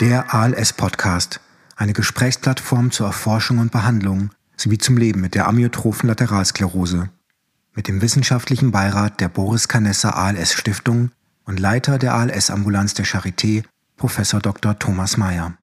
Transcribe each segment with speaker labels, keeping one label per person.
Speaker 1: Der ALS-Podcast, eine Gesprächsplattform zur Erforschung und Behandlung sowie zum Leben mit der amyotrophen Lateralsklerose. Mit dem wissenschaftlichen Beirat der Boris Canessa ALS Stiftung und Leiter der ALS-Ambulanz der Charité, Prof. Dr. Thomas Mayer.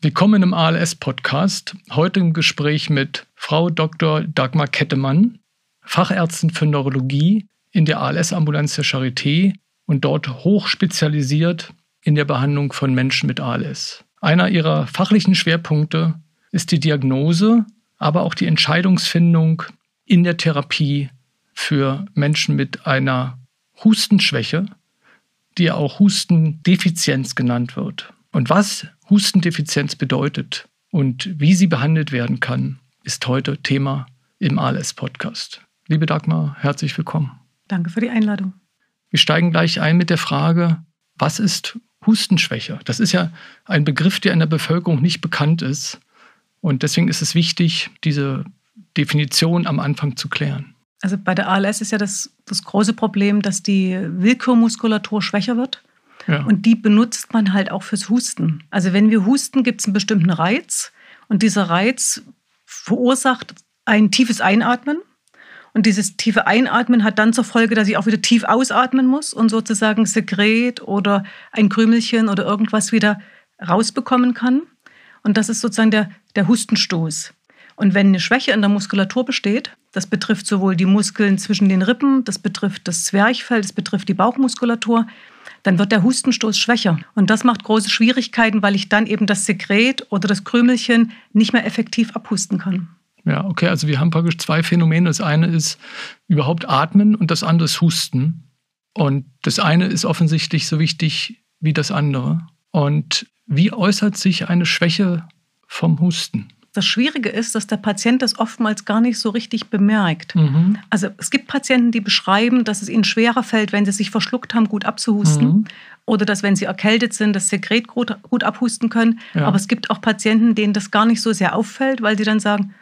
Speaker 2: Willkommen im ALS-Podcast. Heute im Gespräch mit Frau Dr. Dagmar Kettemann, Fachärztin für Neurologie in der ALS-Ambulanz der Charité und dort hochspezialisiert in der Behandlung von Menschen mit ALS. Einer ihrer fachlichen Schwerpunkte ist die Diagnose, aber auch die Entscheidungsfindung in der Therapie für Menschen mit einer Hustenschwäche, die auch Hustendefizienz genannt wird. Und was Hustendefizienz bedeutet und wie sie behandelt werden kann, ist heute Thema im ALS-Podcast. Liebe Dagmar, herzlich willkommen.
Speaker 3: Danke für die Einladung.
Speaker 2: Wir steigen gleich ein mit der Frage, was ist Hustenschwäche? Das ist ja ein Begriff, der in der Bevölkerung nicht bekannt ist. Und deswegen ist es wichtig, diese Definition am Anfang zu klären.
Speaker 3: Also bei der ALS ist ja das, das große Problem, dass die Willkürmuskulatur schwächer wird. Ja. Und die benutzt man halt auch fürs Husten. Also wenn wir husten, gibt es einen bestimmten Reiz. Und dieser Reiz verursacht ein tiefes Einatmen. Und dieses tiefe Einatmen hat dann zur Folge, dass ich auch wieder tief ausatmen muss und sozusagen Sekret oder ein Krümelchen oder irgendwas wieder rausbekommen kann. Und das ist sozusagen der, der Hustenstoß. Und wenn eine Schwäche in der Muskulatur besteht, das betrifft sowohl die Muskeln zwischen den Rippen, das betrifft das Zwerchfell, das betrifft die Bauchmuskulatur, dann wird der Hustenstoß schwächer. Und das macht große Schwierigkeiten, weil ich dann eben das Sekret oder das Krümelchen nicht mehr effektiv abhusten kann.
Speaker 2: Ja, okay, also wir haben praktisch zwei Phänomene. Das eine ist überhaupt Atmen und das andere ist Husten. Und das eine ist offensichtlich so wichtig wie das andere. Und wie äußert sich eine Schwäche vom Husten?
Speaker 3: Das Schwierige ist, dass der Patient das oftmals gar nicht so richtig bemerkt. Mhm. Also es gibt Patienten, die beschreiben, dass es ihnen schwerer fällt, wenn sie sich verschluckt haben, gut abzuhusten. Mhm. Oder dass, wenn sie erkältet sind, das Sekret gut, gut abhusten können. Ja. Aber es gibt auch Patienten, denen das gar nicht so sehr auffällt, weil sie dann sagen,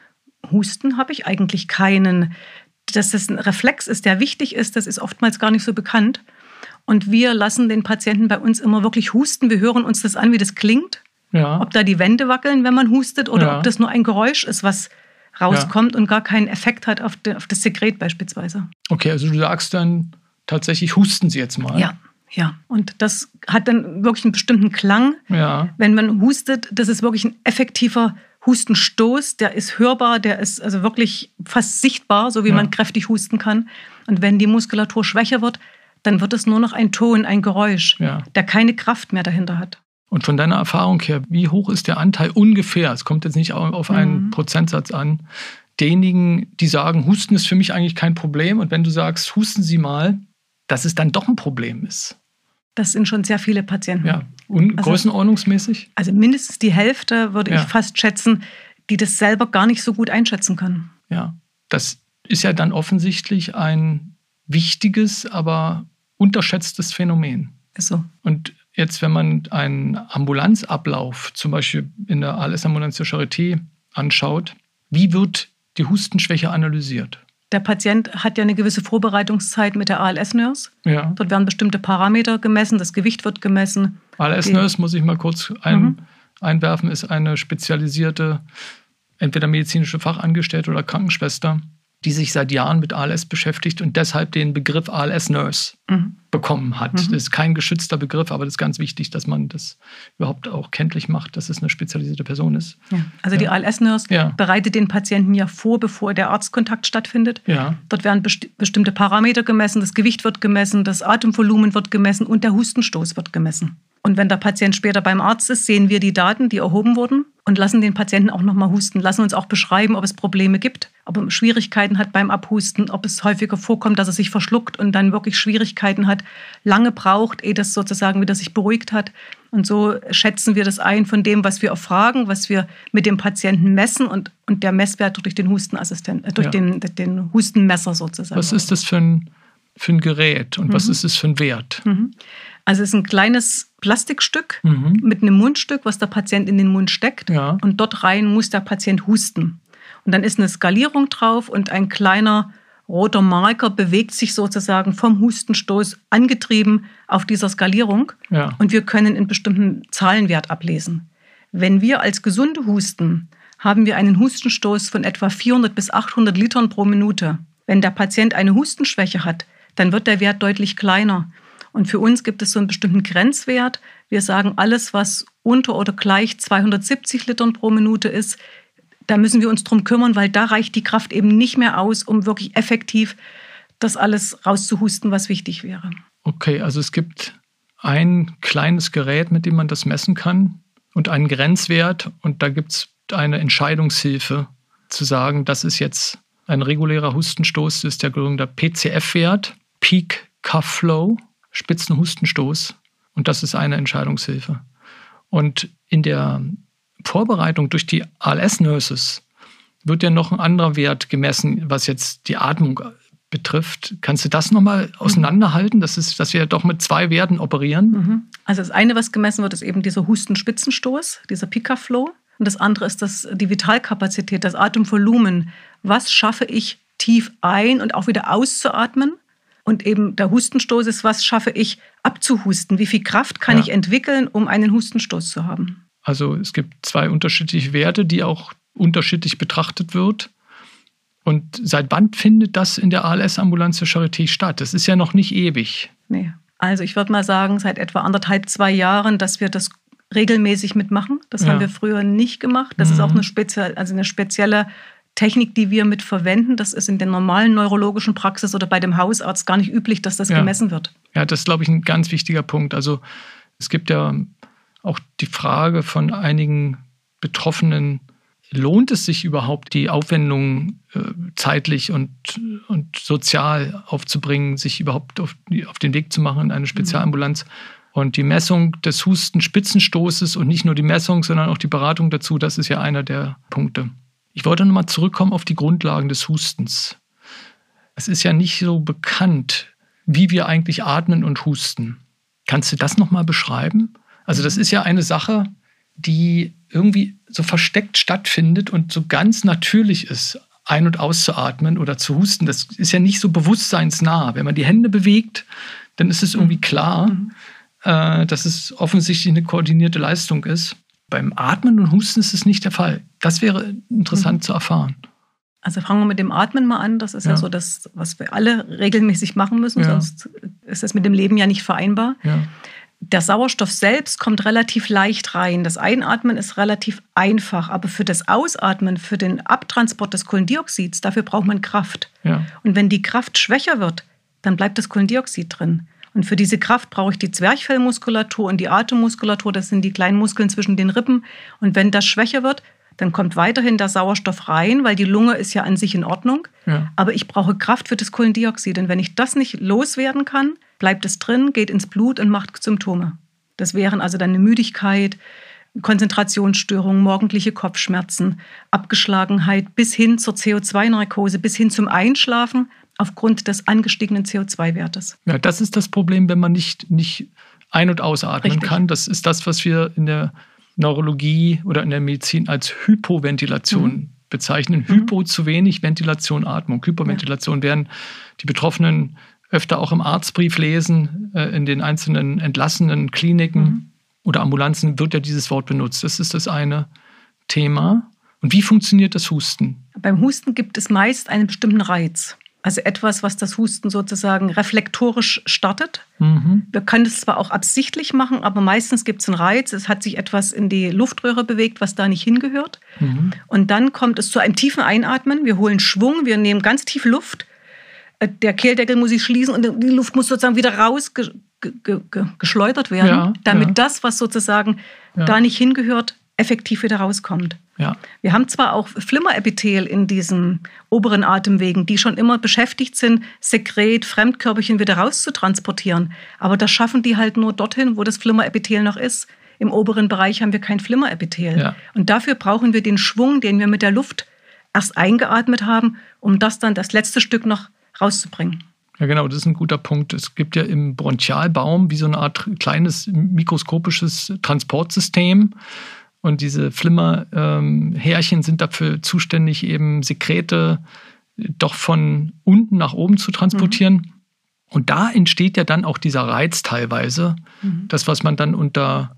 Speaker 3: Husten habe ich eigentlich keinen. Dass das ein Reflex ist, der wichtig ist, das ist oftmals gar nicht so bekannt. Und wir lassen den Patienten bei uns immer wirklich husten. Wir hören uns das an, wie das klingt. Ja. Ob da die Wände wackeln, wenn man hustet, oder ja. ob das nur ein Geräusch ist, was rauskommt ja. und gar keinen Effekt hat auf, de, auf das Sekret beispielsweise.
Speaker 2: Okay, also du sagst dann tatsächlich, husten Sie jetzt mal.
Speaker 3: Ja. Ja, und das hat dann wirklich einen bestimmten Klang. Ja. Wenn man hustet, das ist wirklich ein effektiver Hustenstoß, der ist hörbar, der ist also wirklich fast sichtbar, so wie ja. man kräftig husten kann. Und wenn die Muskulatur schwächer wird, dann wird es nur noch ein Ton, ein Geräusch, ja. der keine Kraft mehr dahinter hat.
Speaker 2: Und von deiner Erfahrung her, wie hoch ist der Anteil ungefähr? Es kommt jetzt nicht auf einen mhm. Prozentsatz an. Derjenigen, die sagen, Husten ist für mich eigentlich kein Problem. Und wenn du sagst, husten Sie mal, dass es dann doch ein Problem ist.
Speaker 3: Das sind schon sehr viele Patienten.
Speaker 2: Ja, und also, größenordnungsmäßig?
Speaker 3: Also mindestens die Hälfte würde ja. ich fast schätzen, die das selber gar nicht so gut einschätzen können.
Speaker 2: Ja, das ist ja dann offensichtlich ein wichtiges, aber unterschätztes Phänomen.
Speaker 3: Ist so.
Speaker 2: Und jetzt, wenn man einen Ambulanzablauf, zum Beispiel in der ALS-Ambulanz der Charité, anschaut, wie wird die Hustenschwäche analysiert?
Speaker 3: Der Patient hat ja eine gewisse Vorbereitungszeit mit der ALS-Nurse. Ja. Dort werden bestimmte Parameter gemessen, das Gewicht wird gemessen.
Speaker 2: ALS-Nurse, muss ich mal kurz ein, mhm. einwerfen, ist eine spezialisierte, entweder medizinische Fachangestellte oder Krankenschwester, die sich seit Jahren mit ALS beschäftigt und deshalb den Begriff ALS-Nurse mhm. Bekommen hat. Mhm. Das ist kein geschützter Begriff, aber das ist ganz wichtig, dass man das überhaupt auch kenntlich macht, dass es eine spezialisierte Person ist.
Speaker 3: Ja. Also die ALS-Nurse ja. bereitet den Patienten ja vor, bevor der Arztkontakt stattfindet. Ja. Dort werden besti bestimmte Parameter gemessen, das Gewicht wird gemessen, das Atemvolumen wird gemessen und der Hustenstoß wird gemessen. Und wenn der Patient später beim Arzt ist, sehen wir die Daten, die erhoben wurden und lassen den Patienten auch nochmal husten, lassen uns auch beschreiben, ob es Probleme gibt, ob er Schwierigkeiten hat beim Abhusten, ob es häufiger vorkommt, dass er sich verschluckt und dann wirklich Schwierigkeiten hat, lange braucht, ehe das sozusagen wieder sich beruhigt hat. Und so schätzen wir das ein von dem, was wir erfragen, was wir mit dem Patienten messen und, und der Messwert durch den Hustenassistent, äh, durch ja. den, den Hustenmesser sozusagen.
Speaker 2: Was ist das für ein, für ein Gerät und mhm. was ist es für ein Wert? Mhm.
Speaker 3: Also es ist ein kleines Plastikstück mhm. mit einem Mundstück, was der Patient in den Mund steckt. Ja. Und dort rein muss der Patient husten. Und dann ist eine Skalierung drauf und ein kleiner roter Marker bewegt sich sozusagen vom Hustenstoß angetrieben auf dieser Skalierung. Ja. Und wir können einen bestimmten Zahlenwert ablesen. Wenn wir als Gesunde husten, haben wir einen Hustenstoß von etwa 400 bis 800 Litern pro Minute. Wenn der Patient eine Hustenschwäche hat, dann wird der Wert deutlich kleiner. Und für uns gibt es so einen bestimmten Grenzwert. Wir sagen, alles, was unter oder gleich 270 Litern pro Minute ist, da müssen wir uns drum kümmern, weil da reicht die Kraft eben nicht mehr aus, um wirklich effektiv das alles rauszuhusten, was wichtig wäre.
Speaker 2: Okay, also es gibt ein kleines Gerät, mit dem man das messen kann und einen Grenzwert und da gibt es eine Entscheidungshilfe zu sagen, das ist jetzt ein regulärer Hustenstoß, das ist der der PCF-Wert, Peak Cuff Flow, Spitzenhustenstoß und das ist eine Entscheidungshilfe. Und in der Vorbereitung durch die ALS-Nurses wird ja noch ein anderer Wert gemessen, was jetzt die Atmung betrifft. Kannst du das nochmal auseinanderhalten, Das ist, dass wir doch mit zwei Werten operieren? Mhm.
Speaker 3: Also das eine, was gemessen wird, ist eben dieser Hustenspitzenstoß, dieser Pika-Flow. Und das andere ist das, die Vitalkapazität, das Atemvolumen. Was schaffe ich tief ein und auch wieder auszuatmen? Und eben der Hustenstoß ist, was schaffe ich abzuhusten? Wie viel Kraft kann ja. ich entwickeln, um einen Hustenstoß zu haben?
Speaker 2: Also es gibt zwei unterschiedliche Werte, die auch unterschiedlich betrachtet wird. Und seit wann findet das in der ALS-Ambulanz der Charité statt? Das ist ja noch nicht ewig.
Speaker 3: Nee. Also ich würde mal sagen, seit etwa anderthalb, zwei Jahren, dass wir das regelmäßig mitmachen. Das ja. haben wir früher nicht gemacht. Das mhm. ist auch eine, spezielle, also eine spezielle Technik, die wir mit verwenden. Das ist in der normalen neurologischen Praxis oder bei dem Hausarzt gar nicht üblich, dass das ja. gemessen wird.
Speaker 2: Ja, das ist, glaube ich, ein ganz wichtiger Punkt. Also es gibt ja auch die Frage von einigen Betroffenen, lohnt es sich überhaupt, die Aufwendungen äh, zeitlich und, und sozial aufzubringen, sich überhaupt auf, auf den Weg zu machen in eine Spezialambulanz? Und die Messung des Hustenspitzenstoßes und nicht nur die Messung, sondern auch die Beratung dazu, das ist ja einer der Punkte. Ich wollte nochmal zurückkommen auf die Grundlagen des Hustens. Es ist ja nicht so bekannt, wie wir eigentlich atmen und husten. Kannst du das nochmal beschreiben? Also das ist ja eine Sache, die irgendwie so versteckt stattfindet und so ganz natürlich ist, ein- und auszuatmen oder zu husten. Das ist ja nicht so bewusstseinsnah. Wenn man die Hände bewegt, dann ist es irgendwie klar, mhm. äh, dass es offensichtlich eine koordinierte Leistung ist. Beim Atmen und Husten ist es nicht der Fall. Das wäre interessant mhm. zu erfahren.
Speaker 3: Also fangen wir mit dem Atmen mal an. Das ist ja, ja so das, was wir alle regelmäßig machen müssen, ja. sonst ist das mit dem Leben ja nicht vereinbar. Ja der Sauerstoff selbst kommt relativ leicht rein. Das Einatmen ist relativ einfach, aber für das Ausatmen, für den Abtransport des Kohlendioxids, dafür braucht man Kraft. Ja. Und wenn die Kraft schwächer wird, dann bleibt das Kohlendioxid drin. Und für diese Kraft brauche ich die Zwerchfellmuskulatur und die Atemmuskulatur, das sind die kleinen Muskeln zwischen den Rippen. Und wenn das schwächer wird, dann kommt weiterhin der Sauerstoff rein, weil die Lunge ist ja an sich in Ordnung. Ja. Aber ich brauche Kraft für das Kohlendioxid. Und wenn ich das nicht loswerden kann, bleibt es drin, geht ins Blut und macht Symptome. Das wären also dann eine Müdigkeit, Konzentrationsstörungen, morgendliche Kopfschmerzen, Abgeschlagenheit bis hin zur CO2-Narkose, bis hin zum Einschlafen aufgrund des angestiegenen CO2-Wertes.
Speaker 2: Ja, das ist das Problem, wenn man nicht, nicht ein- und ausatmen Richtig. kann. Das ist das, was wir in der Neurologie oder in der Medizin als Hypoventilation mhm. bezeichnen. Mhm. Hypo zu wenig, Ventilation, Atmung. Hyperventilation ja. werden die Betroffenen öfter auch im Arztbrief lesen, äh, in den einzelnen entlassenen Kliniken mhm. oder Ambulanzen wird ja dieses Wort benutzt. Das ist das eine Thema. Und wie funktioniert das Husten?
Speaker 3: Beim Husten gibt es meist einen bestimmten Reiz. Also etwas, was das Husten sozusagen reflektorisch startet. Mhm. Wir können es zwar auch absichtlich machen, aber meistens gibt es einen Reiz. Es hat sich etwas in die Luftröhre bewegt, was da nicht hingehört. Mhm. Und dann kommt es zu einem tiefen Einatmen. Wir holen Schwung, wir nehmen ganz tief Luft. Äh, der Kehldeckel muss sich schließen und die Luft muss sozusagen wieder rausgeschleudert werden, ja, damit ja. das, was sozusagen ja. da nicht hingehört, effektiv wieder rauskommt. Ja. Wir haben zwar auch Flimmerepithel in diesen oberen Atemwegen, die schon immer beschäftigt sind, Sekret, Fremdkörperchen wieder rauszutransportieren, aber das schaffen die halt nur dorthin, wo das Flimmerepithel noch ist. Im oberen Bereich haben wir kein Flimmerepithel. Und dafür brauchen wir den Schwung, den wir mit der Luft erst eingeatmet haben, um das dann das letzte Stück noch rauszubringen.
Speaker 2: Ja, genau, das ist ein guter Punkt. Es gibt ja im Bronchialbaum wie so eine Art kleines mikroskopisches Transportsystem. Und diese Flimmerhärchen ähm, sind dafür zuständig, eben Sekrete doch von unten nach oben zu transportieren. Mhm. Und da entsteht ja dann auch dieser Reiz teilweise, mhm. das, was man dann unter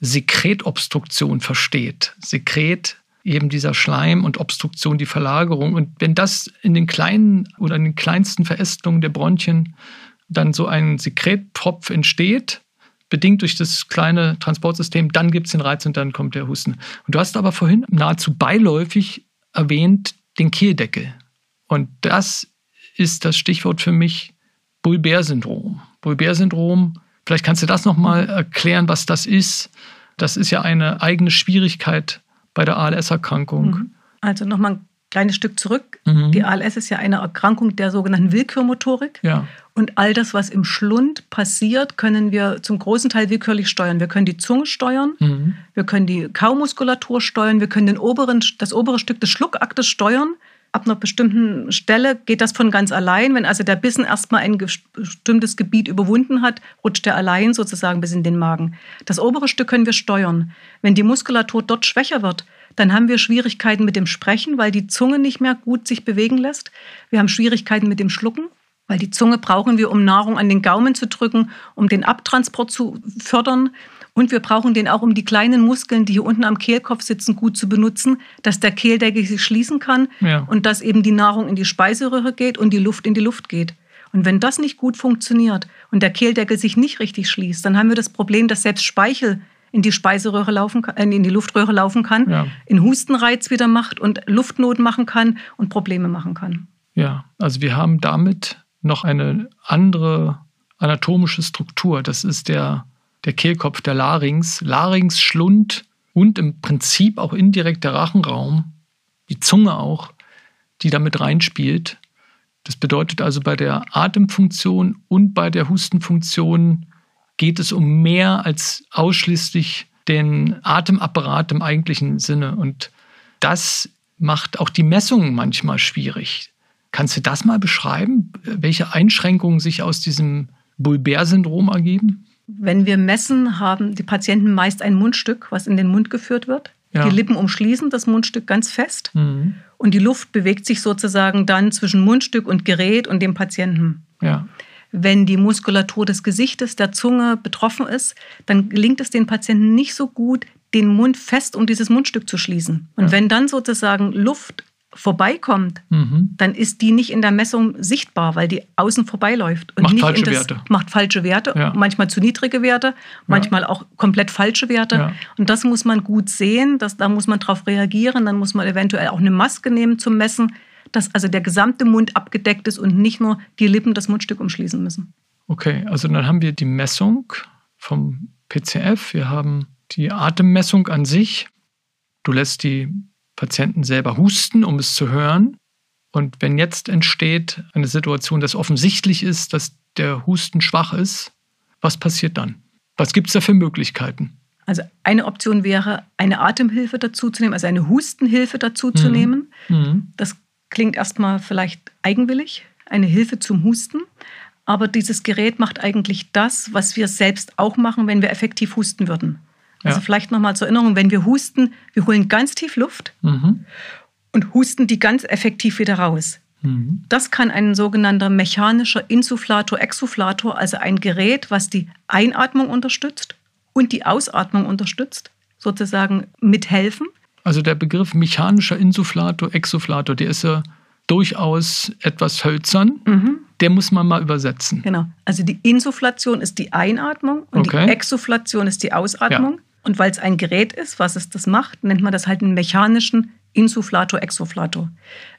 Speaker 2: Sekretobstruktion versteht. Sekret eben dieser Schleim und Obstruktion, die Verlagerung. Und wenn das in den kleinen oder in den kleinsten Verästelungen der Bronchien dann so ein Sekretpropf entsteht, bedingt durch das kleine Transportsystem, dann gibt es den Reiz und dann kommt der Husten. Und du hast aber vorhin nahezu beiläufig erwähnt den Kehldeckel. Und das ist das Stichwort für mich Bulbär-Syndrom. Bulbär-Syndrom, vielleicht kannst du das nochmal erklären, was das ist. Das ist ja eine eigene Schwierigkeit bei der ALS-Erkrankung. Mhm.
Speaker 3: Also nochmal ein kleines Stück zurück. Mhm. Die ALS ist ja eine Erkrankung der sogenannten Willkürmotorik.
Speaker 2: Ja.
Speaker 3: Und all das, was im Schlund passiert, können wir zum großen Teil willkürlich steuern. Wir können die Zunge steuern, mhm. wir können die Kaumuskulatur steuern, wir können den oberen, das obere Stück des Schluckaktes steuern. Ab einer bestimmten Stelle geht das von ganz allein. Wenn also der Bissen erstmal ein bestimmtes Gebiet überwunden hat, rutscht er allein sozusagen bis in den Magen. Das obere Stück können wir steuern. Wenn die Muskulatur dort schwächer wird, dann haben wir Schwierigkeiten mit dem Sprechen, weil die Zunge nicht mehr gut sich bewegen lässt. Wir haben Schwierigkeiten mit dem Schlucken, weil die Zunge brauchen wir, um Nahrung an den Gaumen zu drücken, um den Abtransport zu fördern. Und wir brauchen den auch, um die kleinen Muskeln, die hier unten am Kehlkopf sitzen, gut zu benutzen, dass der Kehldeckel sich schließen kann ja. und dass eben die Nahrung in die Speiseröhre geht und die Luft in die Luft geht. Und wenn das nicht gut funktioniert und der Kehldeckel sich nicht richtig schließt, dann haben wir das Problem, dass selbst Speichel in die Speiseröhre laufen kann, äh, in die Luftröhre laufen kann, ja. in Hustenreiz wieder macht und Luftnot machen kann und Probleme machen kann.
Speaker 2: Ja, also wir haben damit noch eine andere anatomische Struktur. Das ist der, der Kehlkopf, der Larynx. Larynx, Schlund und im Prinzip auch indirekt der Rachenraum, die Zunge auch, die damit reinspielt. Das bedeutet also bei der Atemfunktion und bei der Hustenfunktion geht es um mehr als ausschließlich den Atemapparat im eigentlichen Sinne. Und das macht auch die Messungen manchmal schwierig. Kannst du das mal beschreiben, welche Einschränkungen sich aus diesem Bulbär-Syndrom ergeben?
Speaker 3: Wenn wir messen, haben die Patienten meist ein Mundstück, was in den Mund geführt wird. Ja. Die Lippen umschließen das Mundstück ganz fest mhm. und die Luft bewegt sich sozusagen dann zwischen Mundstück und Gerät und dem Patienten.
Speaker 2: Ja.
Speaker 3: Wenn die Muskulatur des Gesichtes, der Zunge betroffen ist, dann gelingt es den Patienten nicht so gut, den Mund fest um dieses Mundstück zu schließen. Und ja. wenn dann sozusagen Luft vorbeikommt, mhm. dann ist die nicht in der Messung sichtbar, weil die außen vorbeiläuft
Speaker 2: und macht
Speaker 3: nicht
Speaker 2: falsche
Speaker 3: das,
Speaker 2: Werte.
Speaker 3: macht falsche Werte, ja. manchmal zu niedrige Werte, manchmal ja. auch komplett falsche Werte. Ja. Und das muss man gut sehen, das, da muss man darauf reagieren, dann muss man eventuell auch eine Maske nehmen zum Messen dass also der gesamte Mund abgedeckt ist und nicht nur die Lippen das Mundstück umschließen müssen.
Speaker 2: Okay, also dann haben wir die Messung vom PCF, wir haben die Atemmessung an sich. Du lässt die Patienten selber husten, um es zu hören. Und wenn jetzt entsteht eine Situation, dass offensichtlich ist, dass der Husten schwach ist, was passiert dann? Was gibt es da für Möglichkeiten?
Speaker 3: Also eine Option wäre, eine Atemhilfe dazu zu nehmen, also eine Hustenhilfe dazu zu mhm. nehmen. Mhm. Das Klingt erstmal vielleicht eigenwillig, eine Hilfe zum Husten. Aber dieses Gerät macht eigentlich das, was wir selbst auch machen, wenn wir effektiv husten würden. Also ja. vielleicht nochmal zur Erinnerung, wenn wir husten, wir holen ganz tief Luft mhm. und husten die ganz effektiv wieder raus. Mhm. Das kann ein sogenannter mechanischer Insufflator, Exsufflator, also ein Gerät, was die Einatmung unterstützt und die Ausatmung unterstützt, sozusagen mithelfen.
Speaker 2: Also der Begriff mechanischer Insufflator, Exsufflator, der ist ja durchaus etwas hölzern. Mhm. Der muss man mal übersetzen.
Speaker 3: Genau. Also die Insufflation ist die Einatmung und okay. die Exsufflation ist die Ausatmung. Ja. Und weil es ein Gerät ist, was es das macht, nennt man das halt einen mechanischen Insufflator, Exsufflator.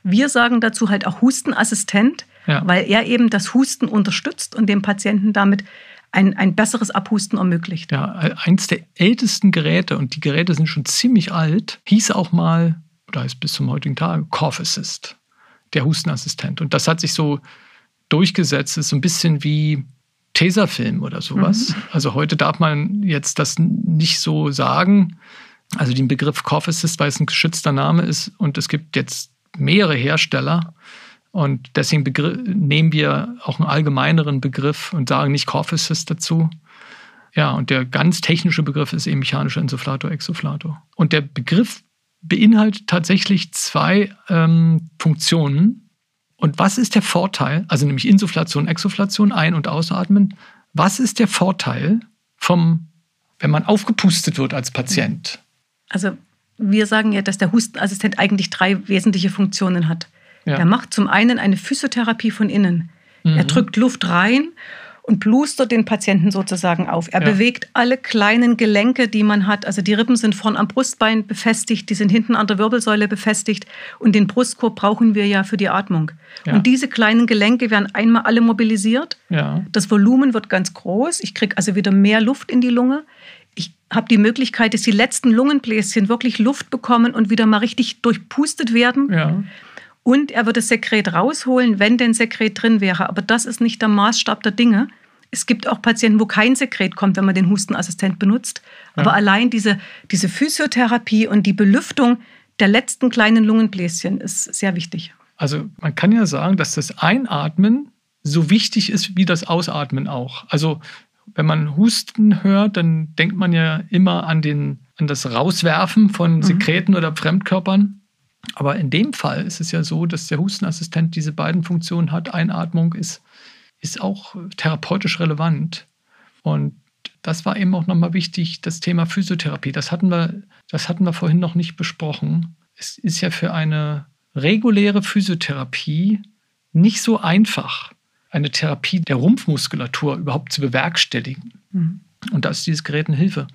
Speaker 3: Wir sagen dazu halt auch Hustenassistent, ja. weil er eben das Husten unterstützt und dem Patienten damit ein, ein besseres Abhusten ermöglicht.
Speaker 2: Ja, eins der ältesten Geräte, und die Geräte sind schon ziemlich alt, hieß auch mal, oder ist bis zum heutigen Tag, Cough Assist, der Hustenassistent. Und das hat sich so durchgesetzt, ist so ein bisschen wie Tesafilm oder sowas. Mhm. Also heute darf man jetzt das nicht so sagen. Also den Begriff Cough Assist, weil es ein geschützter Name ist und es gibt jetzt mehrere Hersteller, und deswegen nehmen wir auch einen allgemeineren Begriff und sagen nicht Cough Assist dazu. Ja, und der ganz technische Begriff ist eben mechanischer Insufflator, Exsufflator. Und der Begriff beinhaltet tatsächlich zwei ähm, Funktionen. Und was ist der Vorteil, also nämlich Insufflation, Exsufflation, Ein- und Ausatmen, was ist der Vorteil vom, wenn man aufgepustet wird als Patient?
Speaker 3: Also wir sagen ja, dass der Hustenassistent eigentlich drei wesentliche Funktionen hat. Ja. Er macht zum einen eine Physiotherapie von innen. Mhm. Er drückt Luft rein und blustert den Patienten sozusagen auf. Er ja. bewegt alle kleinen Gelenke, die man hat. Also die Rippen sind vorn am Brustbein befestigt, die sind hinten an der Wirbelsäule befestigt und den Brustkorb brauchen wir ja für die Atmung. Ja. Und diese kleinen Gelenke werden einmal alle mobilisiert. Ja. Das Volumen wird ganz groß. Ich kriege also wieder mehr Luft in die Lunge. Ich habe die Möglichkeit, dass die letzten Lungenbläschen wirklich Luft bekommen und wieder mal richtig durchpustet werden. Und er würde das Sekret rausholen, wenn denn Sekret drin wäre. Aber das ist nicht der Maßstab der Dinge. Es gibt auch Patienten, wo kein Sekret kommt, wenn man den Hustenassistent benutzt. Aber ja. allein diese, diese Physiotherapie und die Belüftung der letzten kleinen Lungenbläschen ist sehr wichtig.
Speaker 2: Also man kann ja sagen, dass das Einatmen so wichtig ist wie das Ausatmen auch. Also wenn man Husten hört, dann denkt man ja immer an, den, an das Rauswerfen von mhm. Sekreten mhm. oder Fremdkörpern. Aber in dem Fall ist es ja so, dass der Hustenassistent diese beiden Funktionen hat. Einatmung ist, ist auch therapeutisch relevant. Und das war eben auch nochmal wichtig, das Thema Physiotherapie. Das hatten, wir, das hatten wir vorhin noch nicht besprochen. Es ist ja für eine reguläre Physiotherapie nicht so einfach, eine Therapie der Rumpfmuskulatur überhaupt zu bewerkstelligen. Mhm. Und da ist dieses Gerät eine Hilfe.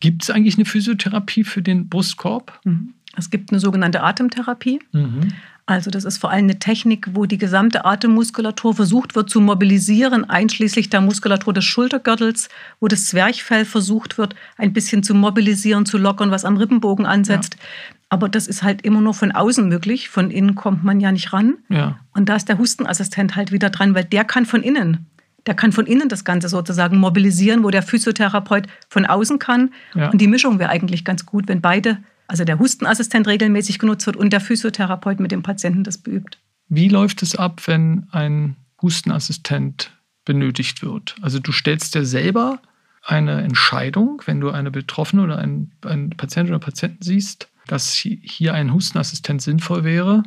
Speaker 2: Gibt es eigentlich eine Physiotherapie für den Brustkorb?
Speaker 3: Mhm. Es gibt eine sogenannte Atemtherapie. Mhm. Also das ist vor allem eine Technik, wo die gesamte Atemmuskulatur versucht wird zu mobilisieren, einschließlich der Muskulatur des Schultergürtels, wo das Zwerchfell versucht wird, ein bisschen zu mobilisieren, zu lockern, was am Rippenbogen ansetzt. Ja. Aber das ist halt immer nur von außen möglich. Von innen kommt man ja nicht ran. Ja. Und da ist der Hustenassistent halt wieder dran, weil der kann von innen. Der kann von innen das Ganze sozusagen mobilisieren, wo der Physiotherapeut von außen kann. Ja. Und die Mischung wäre eigentlich ganz gut, wenn beide also der Hustenassistent regelmäßig genutzt wird und der Physiotherapeut mit dem Patienten das beübt.
Speaker 2: Wie läuft es ab, wenn ein Hustenassistent benötigt wird? Also du stellst dir selber eine Entscheidung, wenn du eine Betroffene oder einen, einen Patienten oder Patienten siehst, dass hier ein Hustenassistent sinnvoll wäre.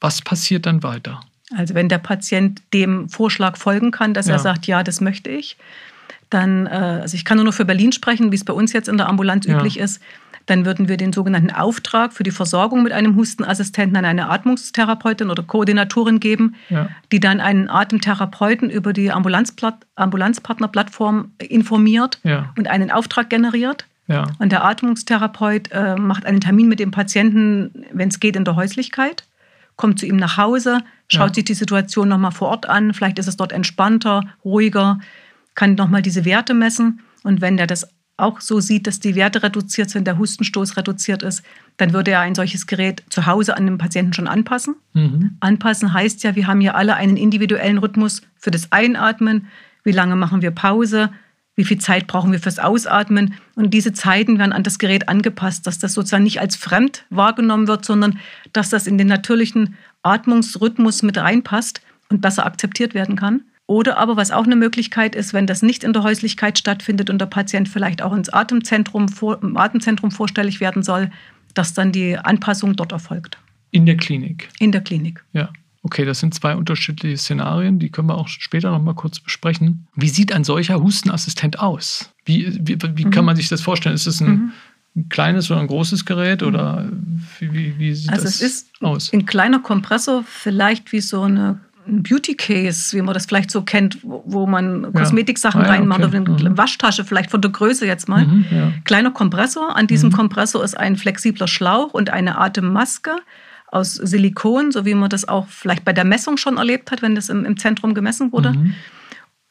Speaker 2: Was passiert dann weiter?
Speaker 3: Also wenn der Patient dem Vorschlag folgen kann, dass ja. er sagt, ja, das möchte ich, dann, äh, also ich kann nur noch für Berlin sprechen, wie es bei uns jetzt in der Ambulanz ja. üblich ist, dann würden wir den sogenannten Auftrag für die Versorgung mit einem Hustenassistenten an eine Atmungstherapeutin oder Koordinatorin geben, ja. die dann einen Atemtherapeuten über die Ambulanzpartnerplattform informiert ja. und einen Auftrag generiert. Ja. Und der Atmungstherapeut äh, macht einen Termin mit dem Patienten, wenn es geht, in der Häuslichkeit, kommt zu ihm nach Hause, schaut sich die Situation nochmal vor Ort an, vielleicht ist es dort entspannter, ruhiger, kann nochmal diese Werte messen. Und wenn der das auch so sieht, dass die Werte reduziert sind, der Hustenstoß reduziert ist, dann würde er ein solches Gerät zu Hause an den Patienten schon anpassen. Mhm. Anpassen heißt ja, wir haben ja alle einen individuellen Rhythmus für das Einatmen. Wie lange machen wir Pause? Wie viel Zeit brauchen wir fürs Ausatmen? Und diese Zeiten werden an das Gerät angepasst, dass das sozusagen nicht als fremd wahrgenommen wird, sondern dass das in den natürlichen Atmungsrhythmus mit reinpasst und besser akzeptiert werden kann. Oder aber, was auch eine Möglichkeit ist, wenn das nicht in der Häuslichkeit stattfindet und der Patient vielleicht auch ins Atemzentrum, im Atemzentrum vorstellig werden soll, dass dann die Anpassung dort erfolgt.
Speaker 2: In der Klinik?
Speaker 3: In der Klinik.
Speaker 2: Ja. Okay, das sind zwei unterschiedliche Szenarien, die können wir auch später noch mal kurz besprechen. Wie sieht ein solcher Hustenassistent aus? Wie, wie, wie mhm. kann man sich das vorstellen? Ist es ein, mhm. ein, kleines oder ein großes Gerät oder wie, wie sieht
Speaker 3: also
Speaker 2: das
Speaker 3: aus? Also es ist ein kleiner Kompressor, vielleicht wie so eine ein Beauty Case, wie man das vielleicht so kennt, wo man Kosmetiksachen ja. ah, ja, reinmacht okay. oder eine mhm. Waschtasche, vielleicht von der Größe jetzt mal. Mhm, ja. Kleiner Kompressor. An diesem mhm. Kompressor ist ein flexibler Schlauch und eine Atemmaske aus Silikon, so wie man das auch vielleicht bei der Messung schon erlebt hat, wenn das im, im Zentrum gemessen wurde. Mhm.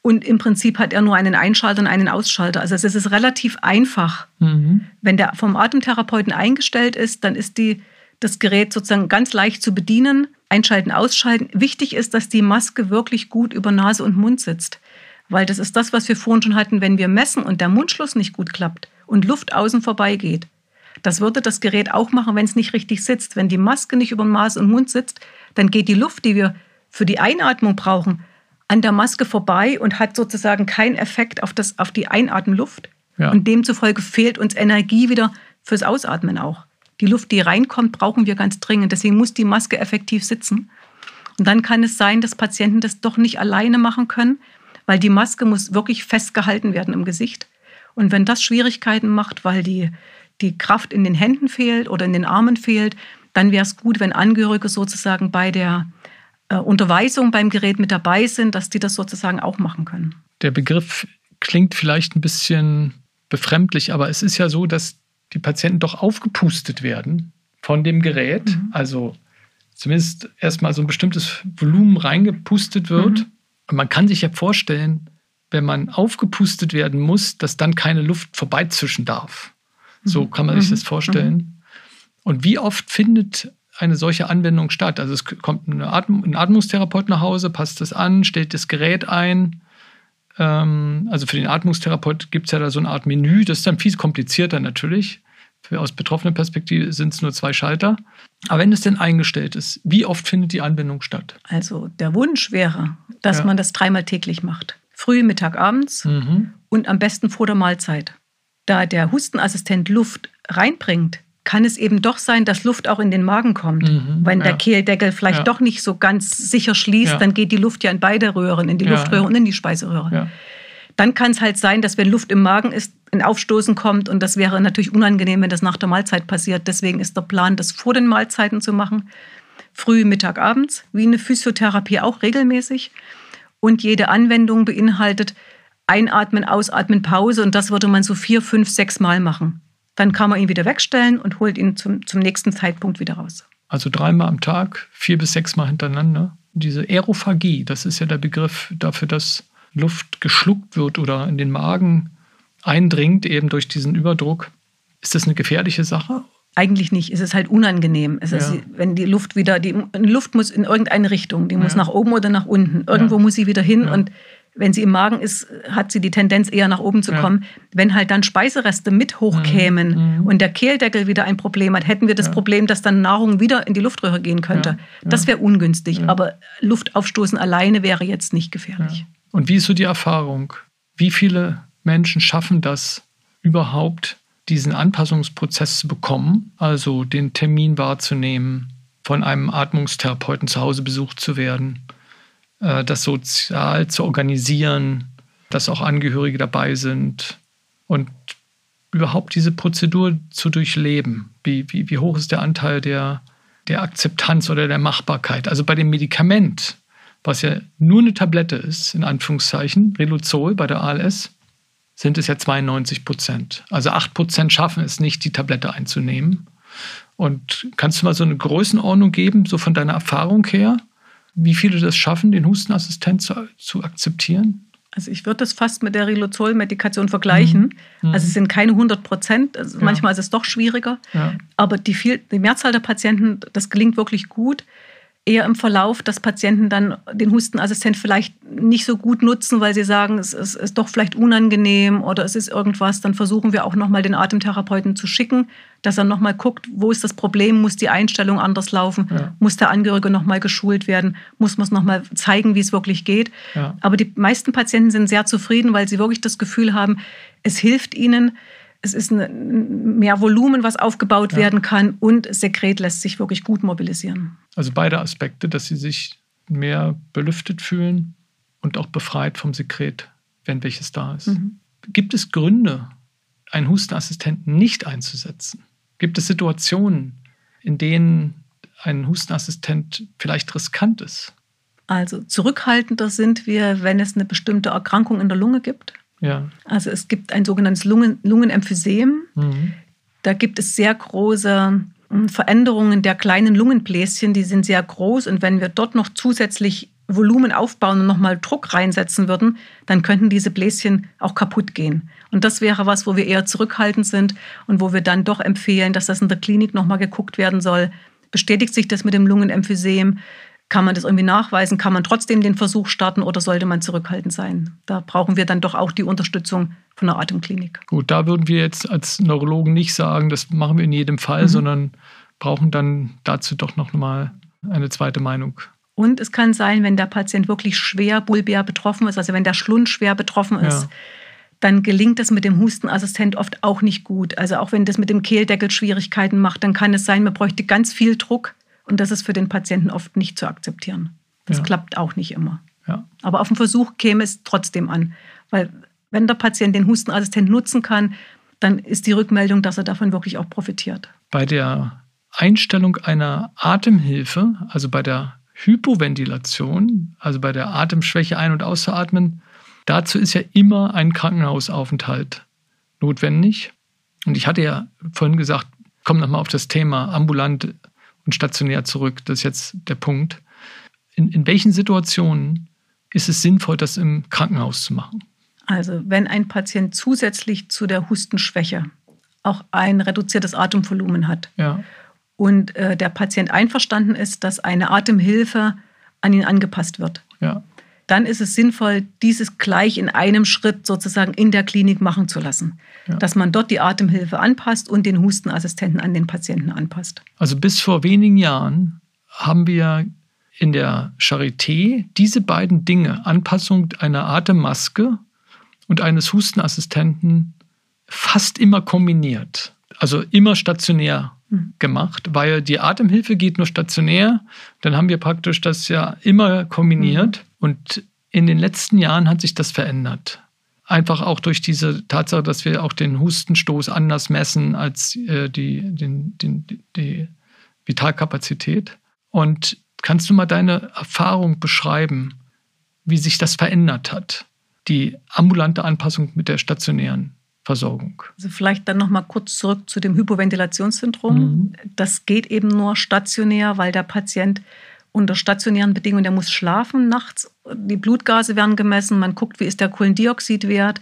Speaker 3: Und im Prinzip hat er nur einen Einschalter und einen Ausschalter. Also es ist relativ einfach. Mhm. Wenn der vom Atemtherapeuten eingestellt ist, dann ist die, das Gerät sozusagen ganz leicht zu bedienen Einschalten, Ausschalten. Wichtig ist, dass die Maske wirklich gut über Nase und Mund sitzt. Weil das ist das, was wir vorhin schon hatten, wenn wir messen und der Mundschluss nicht gut klappt und Luft außen vorbeigeht. Das würde das Gerät auch machen, wenn es nicht richtig sitzt. Wenn die Maske nicht über Nase und Mund sitzt, dann geht die Luft, die wir für die Einatmung brauchen, an der Maske vorbei und hat sozusagen keinen Effekt auf, das, auf die Einatmenluft. Ja. Und demzufolge fehlt uns Energie wieder fürs Ausatmen auch. Die Luft, die reinkommt, brauchen wir ganz dringend. Deswegen muss die Maske effektiv sitzen. Und dann kann es sein, dass Patienten das doch nicht alleine machen können, weil die Maske muss wirklich festgehalten werden im Gesicht. Und wenn das Schwierigkeiten macht, weil die, die Kraft in den Händen fehlt oder in den Armen fehlt, dann wäre es gut, wenn Angehörige sozusagen bei der äh, Unterweisung beim Gerät mit dabei sind, dass die das sozusagen auch machen können.
Speaker 2: Der Begriff klingt vielleicht ein bisschen befremdlich, aber es ist ja so, dass die Patienten doch aufgepustet werden von dem Gerät. Mhm. Also zumindest erstmal so ein bestimmtes Volumen reingepustet wird. Mhm. Und man kann sich ja vorstellen, wenn man aufgepustet werden muss, dass dann keine Luft vorbeizischen darf. So mhm. kann man sich das mhm. vorstellen. Mhm. Und wie oft findet eine solche Anwendung statt? Also es kommt Atm ein Atmungstherapeut nach Hause, passt das an, stellt das Gerät ein. Ähm, also für den Atmungstherapeut gibt es ja da so eine Art Menü. Das ist dann viel komplizierter natürlich. Für aus betroffener Perspektive sind es nur zwei Schalter. Aber wenn es denn eingestellt ist, wie oft findet die Anwendung statt?
Speaker 3: Also der Wunsch wäre, dass ja. man das dreimal täglich macht. Früh, Mittag, abends mhm. und am besten vor der Mahlzeit. Da der Hustenassistent Luft reinbringt, kann es eben doch sein, dass Luft auch in den Magen kommt. Mhm, Wenn der ja. Kehldeckel vielleicht ja. doch nicht so ganz sicher schließt, ja. dann geht die Luft ja in beide Röhren, in die Luftröhre und in die Speiseröhre. Dann kann es halt sein, dass wenn Luft im Magen ist, ein Aufstoßen kommt und das wäre natürlich unangenehm, wenn das nach der Mahlzeit passiert. Deswegen ist der Plan, das vor den Mahlzeiten zu machen. Früh, Mittag, abends, wie eine Physiotherapie auch regelmäßig. Und jede Anwendung beinhaltet Einatmen, Ausatmen, Pause und das würde man so vier, fünf, sechs Mal machen. Dann kann man ihn wieder wegstellen und holt ihn zum, zum nächsten Zeitpunkt wieder raus.
Speaker 2: Also dreimal am Tag, vier bis sechs Mal hintereinander. Diese Aerophagie, das ist ja der Begriff dafür, dass Luft geschluckt wird oder in den Magen eindringt, eben durch diesen Überdruck. Ist das eine gefährliche Sache?
Speaker 3: Eigentlich nicht. Es ist halt unangenehm. Es ist, ja. wenn die Luft wieder, die, die, Luft muss in irgendeine Richtung, die muss ja. nach oben oder nach unten. Irgendwo ja. muss sie wieder hin und wenn sie im Magen ist, hat sie die Tendenz eher nach oben zu kommen. Wenn halt dann Speisereste mit hochkämen mhm. mhm. und der Kehldeckel wieder ein Problem hat, hätten wir das Problem, dass dann Nahrung wieder in die Luftröhre gehen könnte. Das wäre ungünstig. Aber Luft aufstoßen alleine wäre jetzt nicht gefährlich.
Speaker 2: Und wie ist so die Erfahrung? Wie viele Menschen schaffen das überhaupt, diesen Anpassungsprozess zu bekommen, also den Termin wahrzunehmen, von einem Atmungstherapeuten zu Hause besucht zu werden, das sozial zu organisieren, dass auch Angehörige dabei sind und überhaupt diese Prozedur zu durchleben. Wie, wie, wie hoch ist der Anteil der, der Akzeptanz oder der Machbarkeit? Also bei dem Medikament, was ja nur eine Tablette ist, in Anführungszeichen, Reluzol bei der ALS, sind es ja 92 Prozent. Also 8 Prozent schaffen es nicht, die Tablette einzunehmen. Und kannst du mal so eine Größenordnung geben, so von deiner Erfahrung her, wie viele das schaffen, den Hustenassistent zu, zu akzeptieren?
Speaker 3: Also ich würde das fast mit der Riluzol-Medikation vergleichen. Mhm. Also es sind keine 100 Prozent. Also ja. Manchmal ist es doch schwieriger. Ja. Aber die, viel, die Mehrzahl der Patienten, das gelingt wirklich gut eher im Verlauf, dass Patienten dann den Hustenassistent vielleicht nicht so gut nutzen, weil sie sagen, es ist, ist doch vielleicht unangenehm oder es ist irgendwas. Dann versuchen wir auch nochmal den Atemtherapeuten zu schicken, dass er nochmal guckt, wo ist das Problem, muss die Einstellung anders laufen, ja. muss der Angehörige nochmal geschult werden, muss man es nochmal zeigen, wie es wirklich geht. Ja. Aber die meisten Patienten sind sehr zufrieden, weil sie wirklich das Gefühl haben, es hilft ihnen, es ist mehr Volumen, was aufgebaut ja. werden kann und Sekret lässt sich wirklich gut mobilisieren.
Speaker 2: Also beide Aspekte, dass sie sich mehr belüftet fühlen und auch befreit vom Sekret, wenn welches da ist. Mhm. Gibt es Gründe, einen Hustenassistenten nicht einzusetzen? Gibt es Situationen, in denen ein Hustenassistent vielleicht riskant ist?
Speaker 3: Also zurückhaltender sind wir, wenn es eine bestimmte Erkrankung in der Lunge gibt. Ja. Also es gibt ein sogenanntes Lungen, Lungenemphysem. Mhm. Da gibt es sehr große hm, Veränderungen der kleinen Lungenbläschen, die sind sehr groß. Und wenn wir dort noch zusätzlich Volumen aufbauen und nochmal Druck reinsetzen würden, dann könnten diese Bläschen auch kaputt gehen. Und das wäre was, wo wir eher zurückhaltend sind und wo wir dann doch empfehlen, dass das in der Klinik nochmal geguckt werden soll. Bestätigt sich das mit dem Lungenemphysem? Kann man das irgendwie nachweisen? Kann man trotzdem den Versuch starten oder sollte man zurückhaltend sein? Da brauchen wir dann doch auch die Unterstützung von der Atemklinik.
Speaker 2: Gut, da würden wir jetzt als Neurologen nicht sagen, das machen wir in jedem Fall, mhm. sondern brauchen dann dazu doch noch mal eine zweite Meinung.
Speaker 3: Und es kann sein, wenn der Patient wirklich schwer bulbär betroffen ist, also wenn der Schlund schwer betroffen ist, ja. dann gelingt das mit dem Hustenassistent oft auch nicht gut. Also auch wenn das mit dem Kehldeckel Schwierigkeiten macht, dann kann es sein, man bräuchte ganz viel Druck und das ist für den Patienten oft nicht zu akzeptieren. Das ja. klappt auch nicht immer. Ja. Aber auf dem Versuch käme es trotzdem an. Weil wenn der Patient den Hustenassistent nutzen kann, dann ist die Rückmeldung, dass er davon wirklich auch profitiert.
Speaker 2: Bei der Einstellung einer Atemhilfe, also bei der Hypoventilation, also bei der Atemschwäche ein- und auszuatmen, dazu ist ja immer ein Krankenhausaufenthalt notwendig. Und ich hatte ja vorhin gesagt, komme nochmal auf das Thema ambulant und stationär zurück. Das ist jetzt der Punkt. In, in welchen Situationen ist es sinnvoll, das im Krankenhaus zu machen?
Speaker 3: Also wenn ein Patient zusätzlich zu der Hustenschwäche auch ein reduziertes Atemvolumen hat ja. und äh, der Patient einverstanden ist, dass eine Atemhilfe an ihn angepasst wird, ja. Dann ist es sinnvoll, dieses gleich in einem Schritt sozusagen in der Klinik machen zu lassen. Ja. Dass man dort die Atemhilfe anpasst und den Hustenassistenten an den Patienten anpasst.
Speaker 2: Also bis vor wenigen Jahren haben wir in der Charité diese beiden Dinge, Anpassung einer Atemmaske und eines Hustenassistenten, fast immer kombiniert. Also immer stationär mhm. gemacht, weil die Atemhilfe geht nur stationär. Dann haben wir praktisch das ja immer kombiniert. Und in den letzten Jahren hat sich das verändert. Einfach auch durch diese Tatsache, dass wir auch den Hustenstoß anders messen als äh, die, den, den, die Vitalkapazität. Und Kannst du mal deine Erfahrung beschreiben, wie sich das verändert hat, die ambulante Anpassung mit der stationären Versorgung?
Speaker 3: Also vielleicht dann noch mal kurz zurück zu dem Hypoventilationssyndrom. Mhm. Das geht eben nur stationär, weil der Patient unter stationären Bedingungen, der muss schlafen nachts, die Blutgase werden gemessen, man guckt, wie ist der Kohlendioxidwert,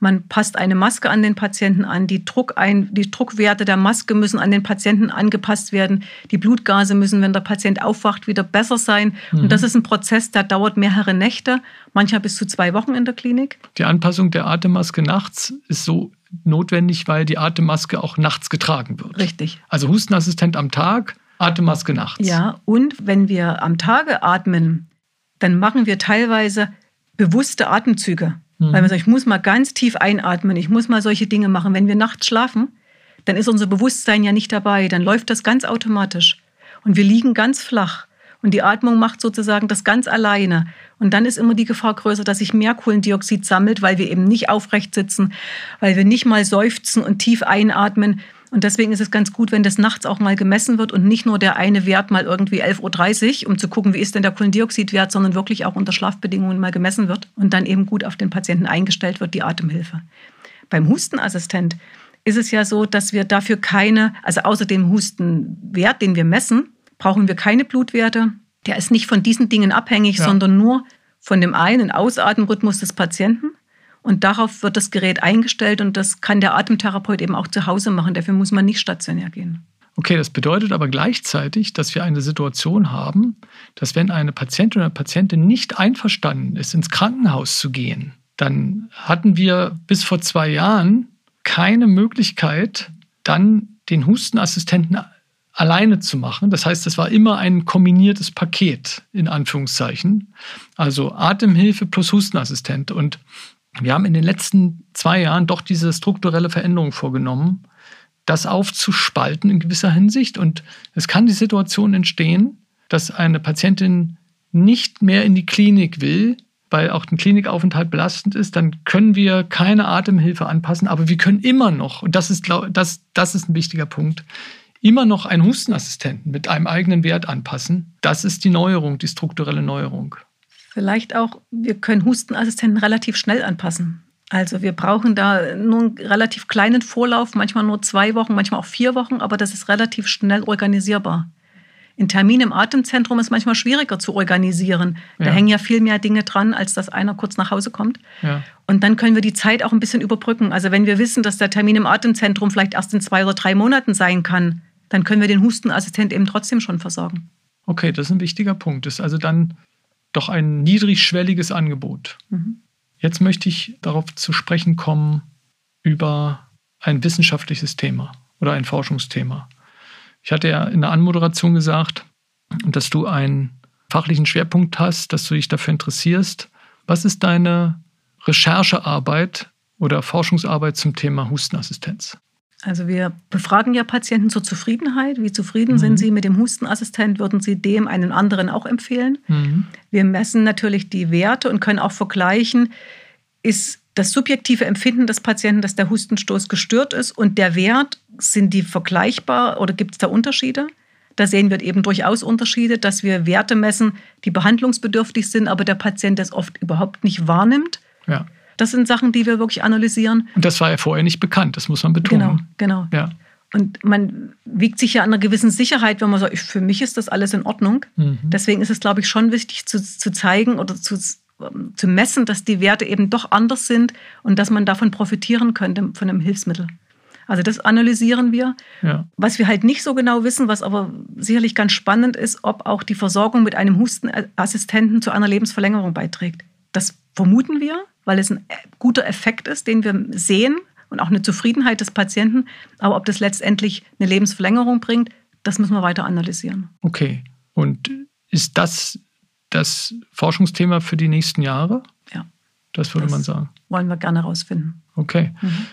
Speaker 3: man passt eine Maske an den Patienten an. Die, Druck ein, die Druckwerte der Maske müssen an den Patienten angepasst werden. Die Blutgase müssen, wenn der Patient aufwacht, wieder besser sein. Mhm. Und das ist ein Prozess, der dauert mehrere Nächte, manchmal bis zu zwei Wochen in der Klinik.
Speaker 2: Die Anpassung der Atemmaske nachts ist so notwendig, weil die Atemmaske auch nachts getragen wird.
Speaker 3: Richtig.
Speaker 2: Also Hustenassistent am Tag, Atemmaske nachts.
Speaker 3: Ja, und wenn wir am Tage atmen, dann machen wir teilweise bewusste Atemzüge. Mhm. Weil man sagt, ich muss mal ganz tief einatmen, ich muss mal solche Dinge machen. Wenn wir nachts schlafen, dann ist unser Bewusstsein ja nicht dabei, dann läuft das ganz automatisch. Und wir liegen ganz flach. Und die Atmung macht sozusagen das ganz alleine. Und dann ist immer die Gefahr größer, dass sich mehr Kohlendioxid sammelt, weil wir eben nicht aufrecht sitzen, weil wir nicht mal seufzen und tief einatmen. Und deswegen ist es ganz gut, wenn das nachts auch mal gemessen wird und nicht nur der eine Wert mal irgendwie 11.30 Uhr, um zu gucken, wie ist denn der Kohlendioxidwert, sondern wirklich auch unter Schlafbedingungen mal gemessen wird und dann eben gut auf den Patienten eingestellt wird, die Atemhilfe. Beim Hustenassistent ist es ja so, dass wir dafür keine, also außer dem Hustenwert, den wir messen, brauchen wir keine Blutwerte. Der ist nicht von diesen Dingen abhängig, ja. sondern nur von dem Ein- und Ausatmenrhythmus des Patienten. Und darauf wird das Gerät eingestellt und das kann der Atemtherapeut eben auch zu Hause machen. Dafür muss man nicht stationär gehen.
Speaker 2: Okay, das bedeutet aber gleichzeitig, dass wir eine Situation haben, dass wenn eine Patientin oder Patientin nicht einverstanden ist, ins Krankenhaus zu gehen, dann hatten wir bis vor zwei Jahren keine Möglichkeit, dann den Hustenassistenten alleine zu machen. Das heißt, es war immer ein kombiniertes Paket, in Anführungszeichen. Also Atemhilfe plus Hustenassistent. Und wir haben in den letzten zwei Jahren doch diese strukturelle Veränderung vorgenommen, das aufzuspalten in gewisser Hinsicht. Und es kann die Situation entstehen, dass eine Patientin nicht mehr in die Klinik will, weil auch ein Klinikaufenthalt belastend ist, dann können wir keine Atemhilfe anpassen, aber wir können immer noch, und das ist, das, das ist ein wichtiger Punkt, immer noch einen Hustenassistenten mit einem eigenen Wert anpassen. Das ist die Neuerung, die strukturelle Neuerung.
Speaker 3: Vielleicht auch, wir können Hustenassistenten relativ schnell anpassen. Also wir brauchen da nur einen relativ kleinen Vorlauf, manchmal nur zwei Wochen, manchmal auch vier Wochen, aber das ist relativ schnell organisierbar. Ein Termin im Atemzentrum ist manchmal schwieriger zu organisieren. Da ja. hängen ja viel mehr Dinge dran, als dass einer kurz nach Hause kommt. Ja. Und dann können wir die Zeit auch ein bisschen überbrücken. Also wenn wir wissen, dass der Termin im Atemzentrum vielleicht erst in zwei oder drei Monaten sein kann, dann können wir den Hustenassistent eben trotzdem schon versorgen.
Speaker 2: Okay, das ist ein wichtiger Punkt. Das ist also dann doch ein niedrigschwelliges Angebot. Mhm. Jetzt möchte ich darauf zu sprechen kommen über ein wissenschaftliches Thema oder ein Forschungsthema. Ich hatte ja in der Anmoderation gesagt, dass du einen fachlichen Schwerpunkt hast, dass du dich dafür interessierst. Was ist deine Recherchearbeit oder Forschungsarbeit zum Thema Hustenassistenz?
Speaker 3: Also wir befragen ja Patienten zur Zufriedenheit. Wie zufrieden mhm. sind sie mit dem Hustenassistent? Würden sie dem einen anderen auch empfehlen? Mhm. Wir messen natürlich die Werte und können auch vergleichen, ist das subjektive Empfinden des Patienten, dass der Hustenstoß gestört ist und der Wert, sind die vergleichbar oder gibt es da Unterschiede? Da sehen wir eben durchaus Unterschiede, dass wir Werte messen, die behandlungsbedürftig sind, aber der Patient das oft überhaupt nicht wahrnimmt. Ja. Das sind Sachen, die wir wirklich analysieren.
Speaker 2: Und das war ja vorher nicht bekannt, das muss man betonen.
Speaker 3: Genau, genau. Ja. Und man wiegt sich ja an einer gewissen Sicherheit, wenn man sagt, für mich ist das alles in Ordnung. Mhm. Deswegen ist es, glaube ich, schon wichtig zu, zu zeigen oder zu, zu messen, dass die Werte eben doch anders sind und dass man davon profitieren könnte, von einem Hilfsmittel. Also das analysieren wir. Ja. Was wir halt nicht so genau wissen, was aber sicherlich ganz spannend ist, ob auch die Versorgung mit einem Hustenassistenten zu einer Lebensverlängerung beiträgt. Das vermuten wir, weil es ein guter Effekt ist, den wir sehen und auch eine Zufriedenheit des Patienten. Aber ob das letztendlich eine Lebensverlängerung bringt, das müssen wir weiter analysieren.
Speaker 2: Okay. Und ist das das Forschungsthema für die nächsten Jahre?
Speaker 3: Ja.
Speaker 2: Das würde das man sagen.
Speaker 3: Wollen wir gerne herausfinden.
Speaker 2: Okay. Mhm.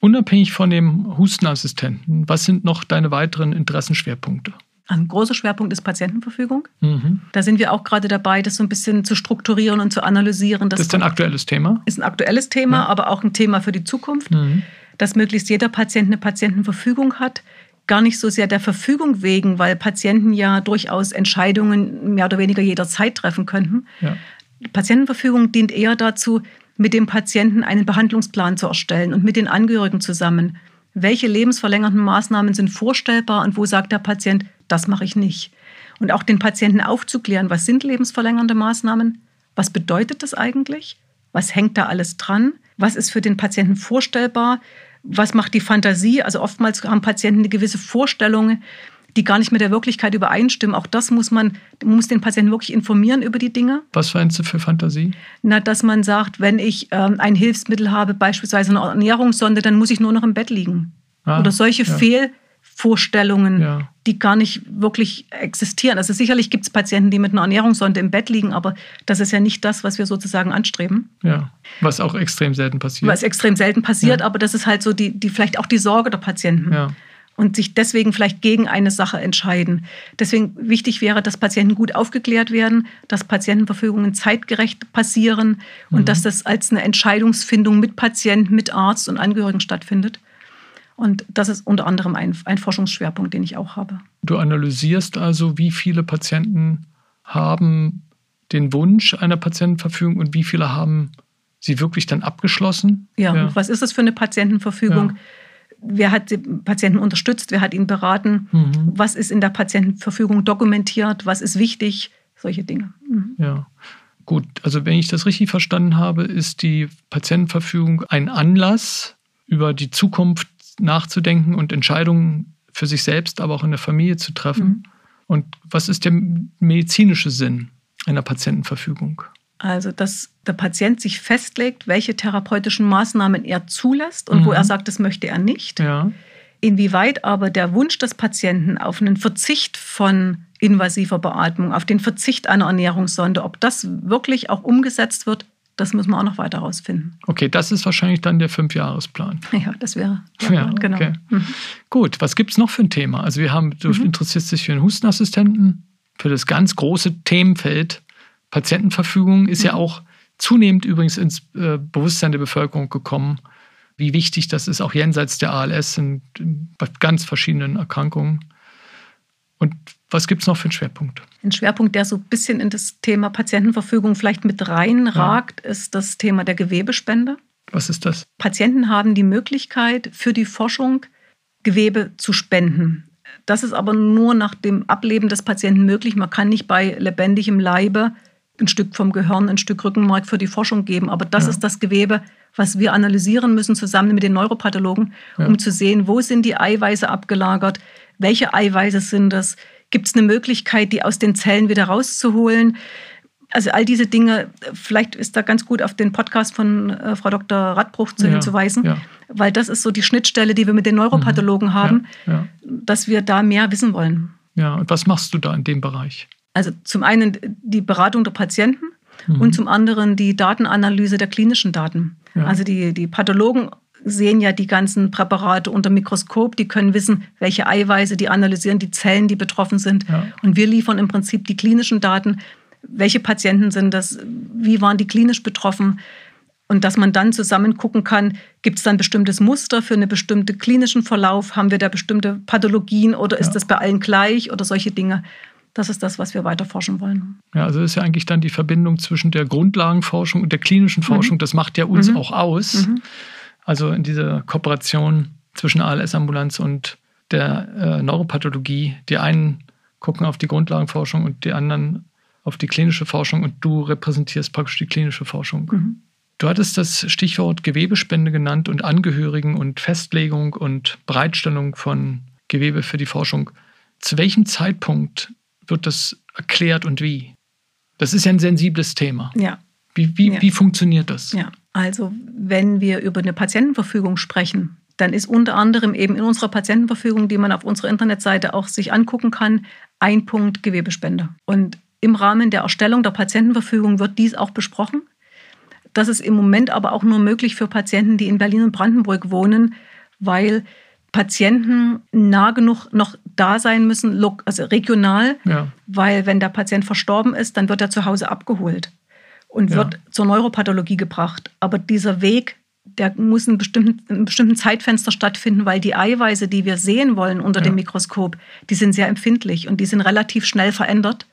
Speaker 2: Unabhängig von dem Hustenassistenten, was sind noch deine weiteren Interessenschwerpunkte?
Speaker 3: Ein großer Schwerpunkt ist Patientenverfügung. Mhm. Da sind wir auch gerade dabei, das so ein bisschen zu strukturieren und zu analysieren.
Speaker 2: Das, ist ein aktuelles Thema?
Speaker 3: Ist ein aktuelles Thema, ja. aber auch ein Thema für die Zukunft, mhm. dass möglichst jeder Patient eine Patientenverfügung hat. Gar nicht so sehr der Verfügung wegen, weil Patienten ja durchaus Entscheidungen mehr oder weniger jederzeit treffen könnten. Ja. Patientenverfügung dient eher dazu, mit dem Patienten einen Behandlungsplan zu erstellen und mit den Angehörigen zusammen. Welche lebensverlängernden Maßnahmen sind vorstellbar und wo sagt der Patient, das mache ich nicht? Und auch den Patienten aufzuklären, was sind lebensverlängernde Maßnahmen? Was bedeutet das eigentlich? Was hängt da alles dran? Was ist für den Patienten vorstellbar? Was macht die Fantasie? Also oftmals haben Patienten eine gewisse Vorstellung, die gar nicht mit der Wirklichkeit übereinstimmen. Auch das muss man, muss den Patienten wirklich informieren über die Dinge.
Speaker 2: Was meinst du für Fantasie?
Speaker 3: Na, dass man sagt, wenn ich ähm, ein Hilfsmittel habe, beispielsweise eine Ernährungssonde, dann muss ich nur noch im Bett liegen. Ah, Oder solche ja. Fehlvorstellungen, ja. die gar nicht wirklich existieren. Also sicherlich gibt es Patienten, die mit einer Ernährungssonde im Bett liegen, aber das ist ja nicht das, was wir sozusagen anstreben.
Speaker 2: Ja, was auch extrem selten passiert.
Speaker 3: Was extrem selten passiert, ja. aber das ist halt so die, die vielleicht auch die Sorge der Patienten. Ja und sich deswegen vielleicht gegen eine Sache entscheiden. Deswegen wichtig wäre, dass Patienten gut aufgeklärt werden, dass Patientenverfügungen zeitgerecht passieren und mhm. dass das als eine Entscheidungsfindung mit Patient, mit Arzt und Angehörigen stattfindet. Und das ist unter anderem ein, ein Forschungsschwerpunkt, den ich auch habe.
Speaker 2: Du analysierst also, wie viele Patienten haben den Wunsch einer Patientenverfügung und wie viele haben sie wirklich dann abgeschlossen?
Speaker 3: Ja, ja. was ist das für eine Patientenverfügung? Ja wer hat den Patienten unterstützt, wer hat ihn beraten, mhm. was ist in der Patientenverfügung dokumentiert, was ist wichtig, solche Dinge.
Speaker 2: Mhm. Ja. Gut, also wenn ich das richtig verstanden habe, ist die Patientenverfügung ein Anlass, über die Zukunft nachzudenken und Entscheidungen für sich selbst, aber auch in der Familie zu treffen. Mhm. Und was ist der medizinische Sinn einer Patientenverfügung?
Speaker 3: Also, dass der Patient sich festlegt, welche therapeutischen Maßnahmen er zulässt und mhm. wo er sagt, das möchte er nicht. Ja. Inwieweit aber der Wunsch des Patienten auf einen Verzicht von invasiver Beatmung, auf den Verzicht einer Ernährungssonde, ob das wirklich auch umgesetzt wird, das müssen wir auch noch weiter herausfinden.
Speaker 2: Okay, das ist wahrscheinlich dann der Fünfjahresplan.
Speaker 3: Ja, das wäre
Speaker 2: der ja, Plan, genau. Okay. Mhm. Gut, was gibt es noch für ein Thema? Also wir haben, du mhm. interessierst dich für einen Hustenassistenten, für das ganz große Themenfeld Patientenverfügung ist ja mhm. auch zunehmend übrigens ins äh, Bewusstsein der Bevölkerung gekommen, wie wichtig das ist, auch jenseits der ALS in, bei ganz verschiedenen Erkrankungen. Und was gibt es noch für einen Schwerpunkt?
Speaker 3: Ein Schwerpunkt, der so ein bisschen in das Thema Patientenverfügung vielleicht mit reinragt, ja. ist das Thema der Gewebespende.
Speaker 2: Was ist das?
Speaker 3: Patienten haben die Möglichkeit, für die Forschung Gewebe zu spenden. Das ist aber nur nach dem Ableben des Patienten möglich. Man kann nicht bei lebendigem Leibe ein Stück vom Gehirn, ein Stück Rückenmark für die Forschung geben. Aber das ja. ist das Gewebe, was wir analysieren müssen, zusammen mit den Neuropathologen, ja. um zu sehen, wo sind die Eiweiße abgelagert, welche Eiweiße sind das, gibt es eine Möglichkeit, die aus den Zellen wieder rauszuholen. Also all diese Dinge, vielleicht ist da ganz gut auf den Podcast von äh, Frau Dr. Radbruch zu ja, hinzuweisen, ja. weil das ist so die Schnittstelle, die wir mit den Neuropathologen mhm, haben, dass wir da mehr wissen wollen.
Speaker 2: Ja, und was machst du da in dem Bereich?
Speaker 3: Also zum einen die Beratung der Patienten mhm. und zum anderen die Datenanalyse der klinischen Daten. Ja. Also die, die Pathologen sehen ja die ganzen Präparate unter Mikroskop, die können wissen, welche Eiweiße, die analysieren die Zellen, die betroffen sind. Ja. Und wir liefern im Prinzip die klinischen Daten. Welche Patienten sind das? Wie waren die klinisch betroffen? Und dass man dann zusammen gucken kann, gibt es dann bestimmtes Muster für einen bestimmten klinischen Verlauf? Haben wir da bestimmte Pathologien oder ist ja. das bei allen gleich oder solche Dinge? Das ist das, was wir weiter forschen wollen.
Speaker 2: Ja, also ist ja eigentlich dann die Verbindung zwischen der Grundlagenforschung und der klinischen Forschung. Mhm. Das macht ja uns mhm. auch aus. Mhm. Also in dieser Kooperation zwischen ALS-Ambulanz und der äh, Neuropathologie. Die einen gucken auf die Grundlagenforschung und die anderen auf die klinische Forschung und du repräsentierst praktisch die klinische Forschung. Mhm. Du hattest das Stichwort Gewebespende genannt und Angehörigen und Festlegung und Bereitstellung von Gewebe für die Forschung. Zu welchem Zeitpunkt wird das erklärt und wie? Das ist ja ein sensibles Thema.
Speaker 3: Ja.
Speaker 2: Wie, wie,
Speaker 3: ja.
Speaker 2: wie funktioniert das?
Speaker 3: Ja, also wenn wir über eine Patientenverfügung sprechen, dann ist unter anderem eben in unserer Patientenverfügung, die man auf unserer Internetseite auch sich angucken kann, ein Punkt Gewebespende. Und im Rahmen der Erstellung der Patientenverfügung wird dies auch besprochen. Das ist im Moment aber auch nur möglich für Patienten, die in Berlin und Brandenburg wohnen, weil Patienten nah genug noch da sein müssen, also regional, ja. weil wenn der Patient verstorben ist, dann wird er zu Hause abgeholt und ja. wird zur Neuropathologie gebracht. Aber dieser Weg, der muss in, bestimmten, in einem bestimmten Zeitfenster stattfinden, weil die Eiweiße, die wir sehen wollen unter ja. dem Mikroskop, die sind sehr empfindlich und die sind relativ schnell verändert.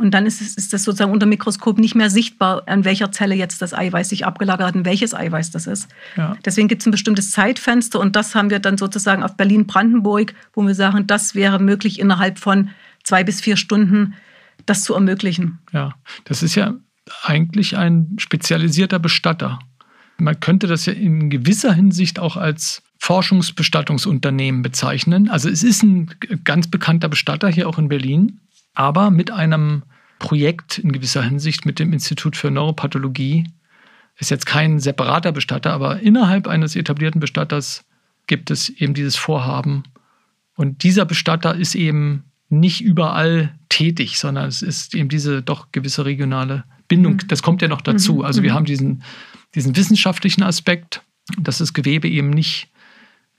Speaker 3: Und dann ist, es, ist das sozusagen unter Mikroskop nicht mehr sichtbar, an welcher Zelle jetzt das Eiweiß sich abgelagert hat und welches Eiweiß das ist. Ja. Deswegen gibt es ein bestimmtes Zeitfenster und das haben wir dann sozusagen auf Berlin-Brandenburg, wo wir sagen, das wäre möglich innerhalb von zwei bis vier Stunden das zu ermöglichen.
Speaker 2: Ja, das ist ja eigentlich ein spezialisierter Bestatter. Man könnte das ja in gewisser Hinsicht auch als Forschungsbestattungsunternehmen bezeichnen. Also es ist ein ganz bekannter Bestatter hier auch in Berlin aber mit einem Projekt in gewisser Hinsicht mit dem Institut für Neuropathologie. Ist jetzt kein separater Bestatter, aber innerhalb eines etablierten Bestatters gibt es eben dieses Vorhaben. Und dieser Bestatter ist eben nicht überall tätig, sondern es ist eben diese doch gewisse regionale Bindung. Mhm. Das kommt ja noch dazu. Mhm. Also wir mhm. haben diesen, diesen wissenschaftlichen Aspekt, dass das Gewebe eben nicht,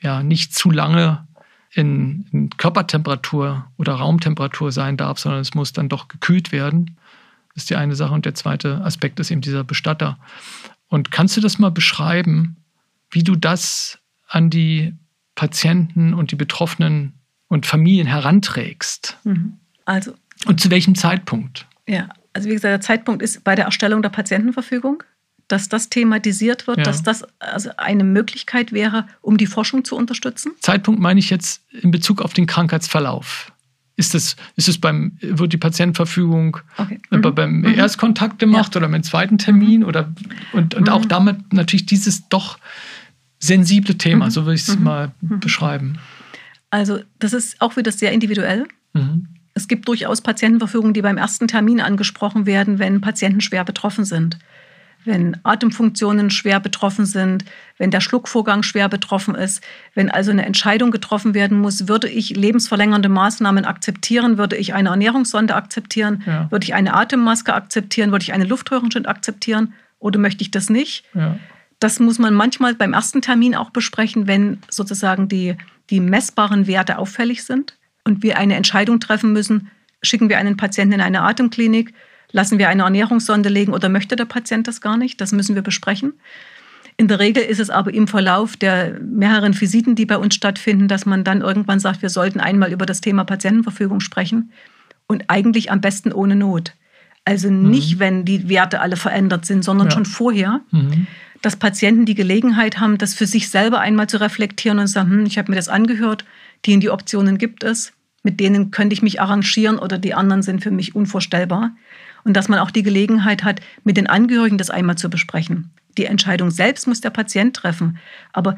Speaker 2: ja, nicht zu lange in, in Körpertemperatur oder Raumtemperatur sein darf, sondern es muss dann doch gekühlt werden. Das ist die eine Sache. Und der zweite Aspekt ist eben dieser Bestatter. Und kannst du das mal beschreiben, wie du das an die Patienten und die Betroffenen und Familien heranträgst?
Speaker 3: Mhm. Also.
Speaker 2: Und zu welchem Zeitpunkt?
Speaker 3: Ja, also wie gesagt, der Zeitpunkt ist bei der Erstellung der Patientenverfügung dass das thematisiert wird, ja. dass das also eine Möglichkeit wäre, um die Forschung zu unterstützen?
Speaker 2: Zeitpunkt meine ich jetzt in Bezug auf den Krankheitsverlauf. Ist es, ist es beim, wird die Patientenverfügung okay. mhm. beim mhm. Erstkontakt gemacht ja. oder beim zweiten Termin? Mhm. Oder, und, und mhm. auch damit natürlich dieses doch sensible Thema, mhm. so würde ich es mhm. mal beschreiben.
Speaker 3: Also, das ist auch wieder sehr individuell. Es gibt durchaus Patientenverfügungen, die beim ersten Termin angesprochen werden, wenn Patienten schwer betroffen sind wenn Atemfunktionen schwer betroffen sind, wenn der Schluckvorgang schwer betroffen ist, wenn also eine Entscheidung getroffen werden muss, würde ich lebensverlängernde Maßnahmen akzeptieren, würde ich eine Ernährungssonde akzeptieren, ja. würde ich eine Atemmaske akzeptieren, würde ich eine Luftröhrenschnitt akzeptieren oder möchte ich das nicht? Ja. Das muss man manchmal beim ersten Termin auch besprechen, wenn sozusagen die, die messbaren Werte auffällig sind und wir eine Entscheidung treffen müssen, schicken wir einen Patienten in eine Atemklinik, Lassen wir eine Ernährungssonde legen oder möchte der Patient das gar nicht? Das müssen wir besprechen. In der Regel ist es aber im Verlauf der mehreren Visiten, die bei uns stattfinden, dass man dann irgendwann sagt, wir sollten einmal über das Thema Patientenverfügung sprechen und eigentlich am besten ohne Not. Also mhm. nicht, mhm. wenn die Werte alle verändert sind, sondern ja. schon vorher, mhm. dass Patienten die Gelegenheit haben, das für sich selber einmal zu reflektieren und sagen, hm, ich habe mir das angehört, die in die Optionen gibt es, mit denen könnte ich mich arrangieren oder die anderen sind für mich unvorstellbar und dass man auch die Gelegenheit hat, mit den Angehörigen das einmal zu besprechen. Die Entscheidung selbst muss der Patient treffen, aber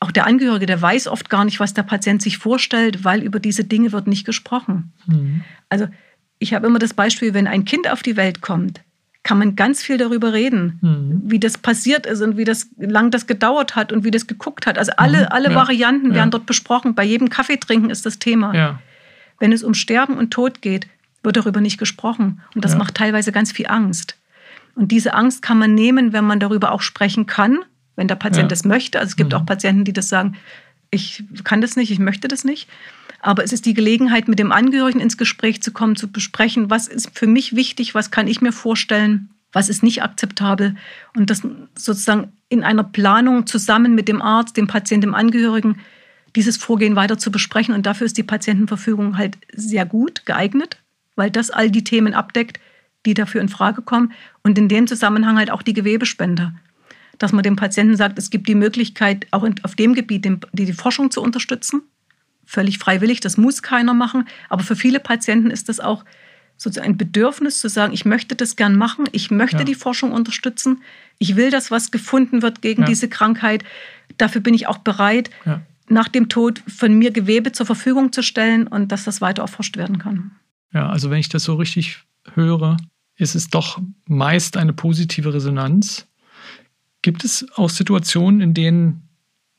Speaker 3: auch der Angehörige, der weiß oft gar nicht, was der Patient sich vorstellt, weil über diese Dinge wird nicht gesprochen. Mhm. Also ich habe immer das Beispiel, wenn ein Kind auf die Welt kommt, kann man ganz viel darüber reden, mhm. wie das passiert ist und wie das lang das gedauert hat und wie das geguckt hat. Also alle, mhm. alle ja. Varianten ja. werden dort besprochen. Bei jedem Kaffeetrinken ist das Thema. Ja. Wenn es um Sterben und Tod geht, wird darüber nicht gesprochen. Und das ja. macht teilweise ganz viel Angst. Und diese Angst kann man nehmen, wenn man darüber auch sprechen kann wenn der Patient ja. das möchte. Also es gibt mhm. auch Patienten, die das sagen, ich kann das nicht, ich möchte das nicht. Aber es ist die Gelegenheit, mit dem Angehörigen ins Gespräch zu kommen, zu besprechen, was ist für mich wichtig, was kann ich mir vorstellen, was ist nicht akzeptabel. Und das sozusagen in einer Planung zusammen mit dem Arzt, dem Patienten, dem Angehörigen, dieses Vorgehen weiter zu besprechen. Und dafür ist die Patientenverfügung halt sehr gut geeignet, weil das all die Themen abdeckt, die dafür in Frage kommen. Und in dem Zusammenhang halt auch die Gewebespende. Dass man dem Patienten sagt, es gibt die Möglichkeit, auch auf dem Gebiet die, Forschung zu unterstützen. Völlig freiwillig, das muss keiner machen. Aber für viele Patienten ist das auch sozusagen ein Bedürfnis zu sagen, ich möchte das gern machen, ich möchte ja. die Forschung unterstützen, ich will, dass was gefunden wird gegen ja. diese Krankheit. Dafür bin ich auch bereit, ja. nach dem Tod von mir Gewebe zur Verfügung zu stellen und dass das weiter erforscht werden kann.
Speaker 2: Ja, also wenn ich das so richtig höre, ist es doch meist eine positive Resonanz. Gibt es auch Situationen, in denen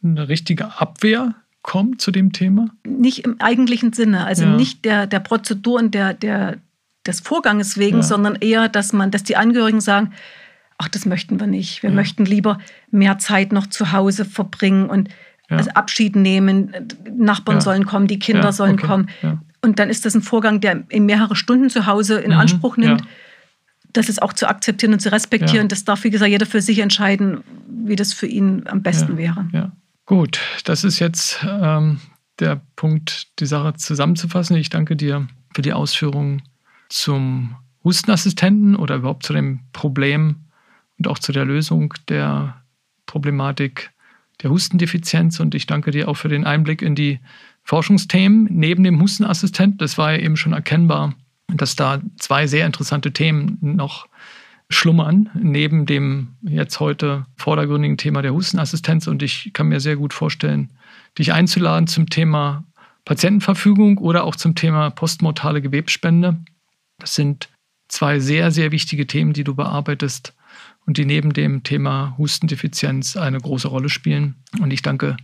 Speaker 2: eine richtige Abwehr kommt zu dem Thema?
Speaker 3: Nicht im eigentlichen Sinne, also ja. nicht der, der Prozedur und der, der, des Vorganges wegen, ja. sondern eher, dass man, dass die Angehörigen sagen, ach, das möchten wir nicht. Wir ja. möchten lieber mehr Zeit noch zu Hause verbringen und also Abschied nehmen. Nachbarn sollen kommen, die Kinder sollen okay. kommen. Und dann ist das ein Vorgang, der in mehrere Stunden zu Hause in mhm, Anspruch nimmt. Ja. Das ist auch zu akzeptieren und zu respektieren. Ja. Das darf, wie gesagt, jeder für sich entscheiden, wie das für ihn am besten
Speaker 2: ja,
Speaker 3: wäre.
Speaker 2: Ja. Gut, das ist jetzt ähm, der Punkt, die Sache zusammenzufassen. Ich danke dir für die Ausführungen zum Hustenassistenten oder überhaupt zu dem Problem und auch zu der Lösung der Problematik der Hustendefizienz. Und ich danke dir auch für den Einblick in die Forschungsthemen neben dem Hustenassistent. Das war ja eben schon erkennbar, dass da zwei sehr interessante Themen noch schlummern, neben dem jetzt heute vordergründigen Thema der Hustenassistenz. Und ich kann mir sehr gut vorstellen, dich einzuladen zum Thema Patientenverfügung oder auch zum Thema postmortale Gewebspende. Das sind zwei sehr, sehr wichtige Themen, die du bearbeitest und die neben dem Thema Hustendefizienz eine große Rolle spielen. Und ich danke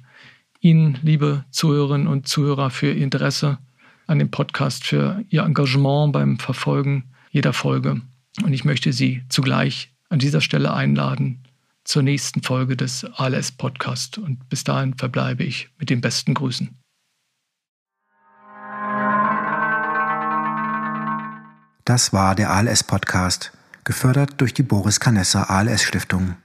Speaker 2: Ihnen, liebe Zuhörerinnen und Zuhörer, für Ihr Interesse an dem Podcast, für Ihr Engagement beim Verfolgen jeder Folge. Und ich möchte Sie zugleich an dieser Stelle einladen zur nächsten Folge des ALS Podcast. Und bis dahin verbleibe ich mit den besten Grüßen.
Speaker 1: Das war der ALS Podcast, gefördert durch die Boris Canessa ALS Stiftung.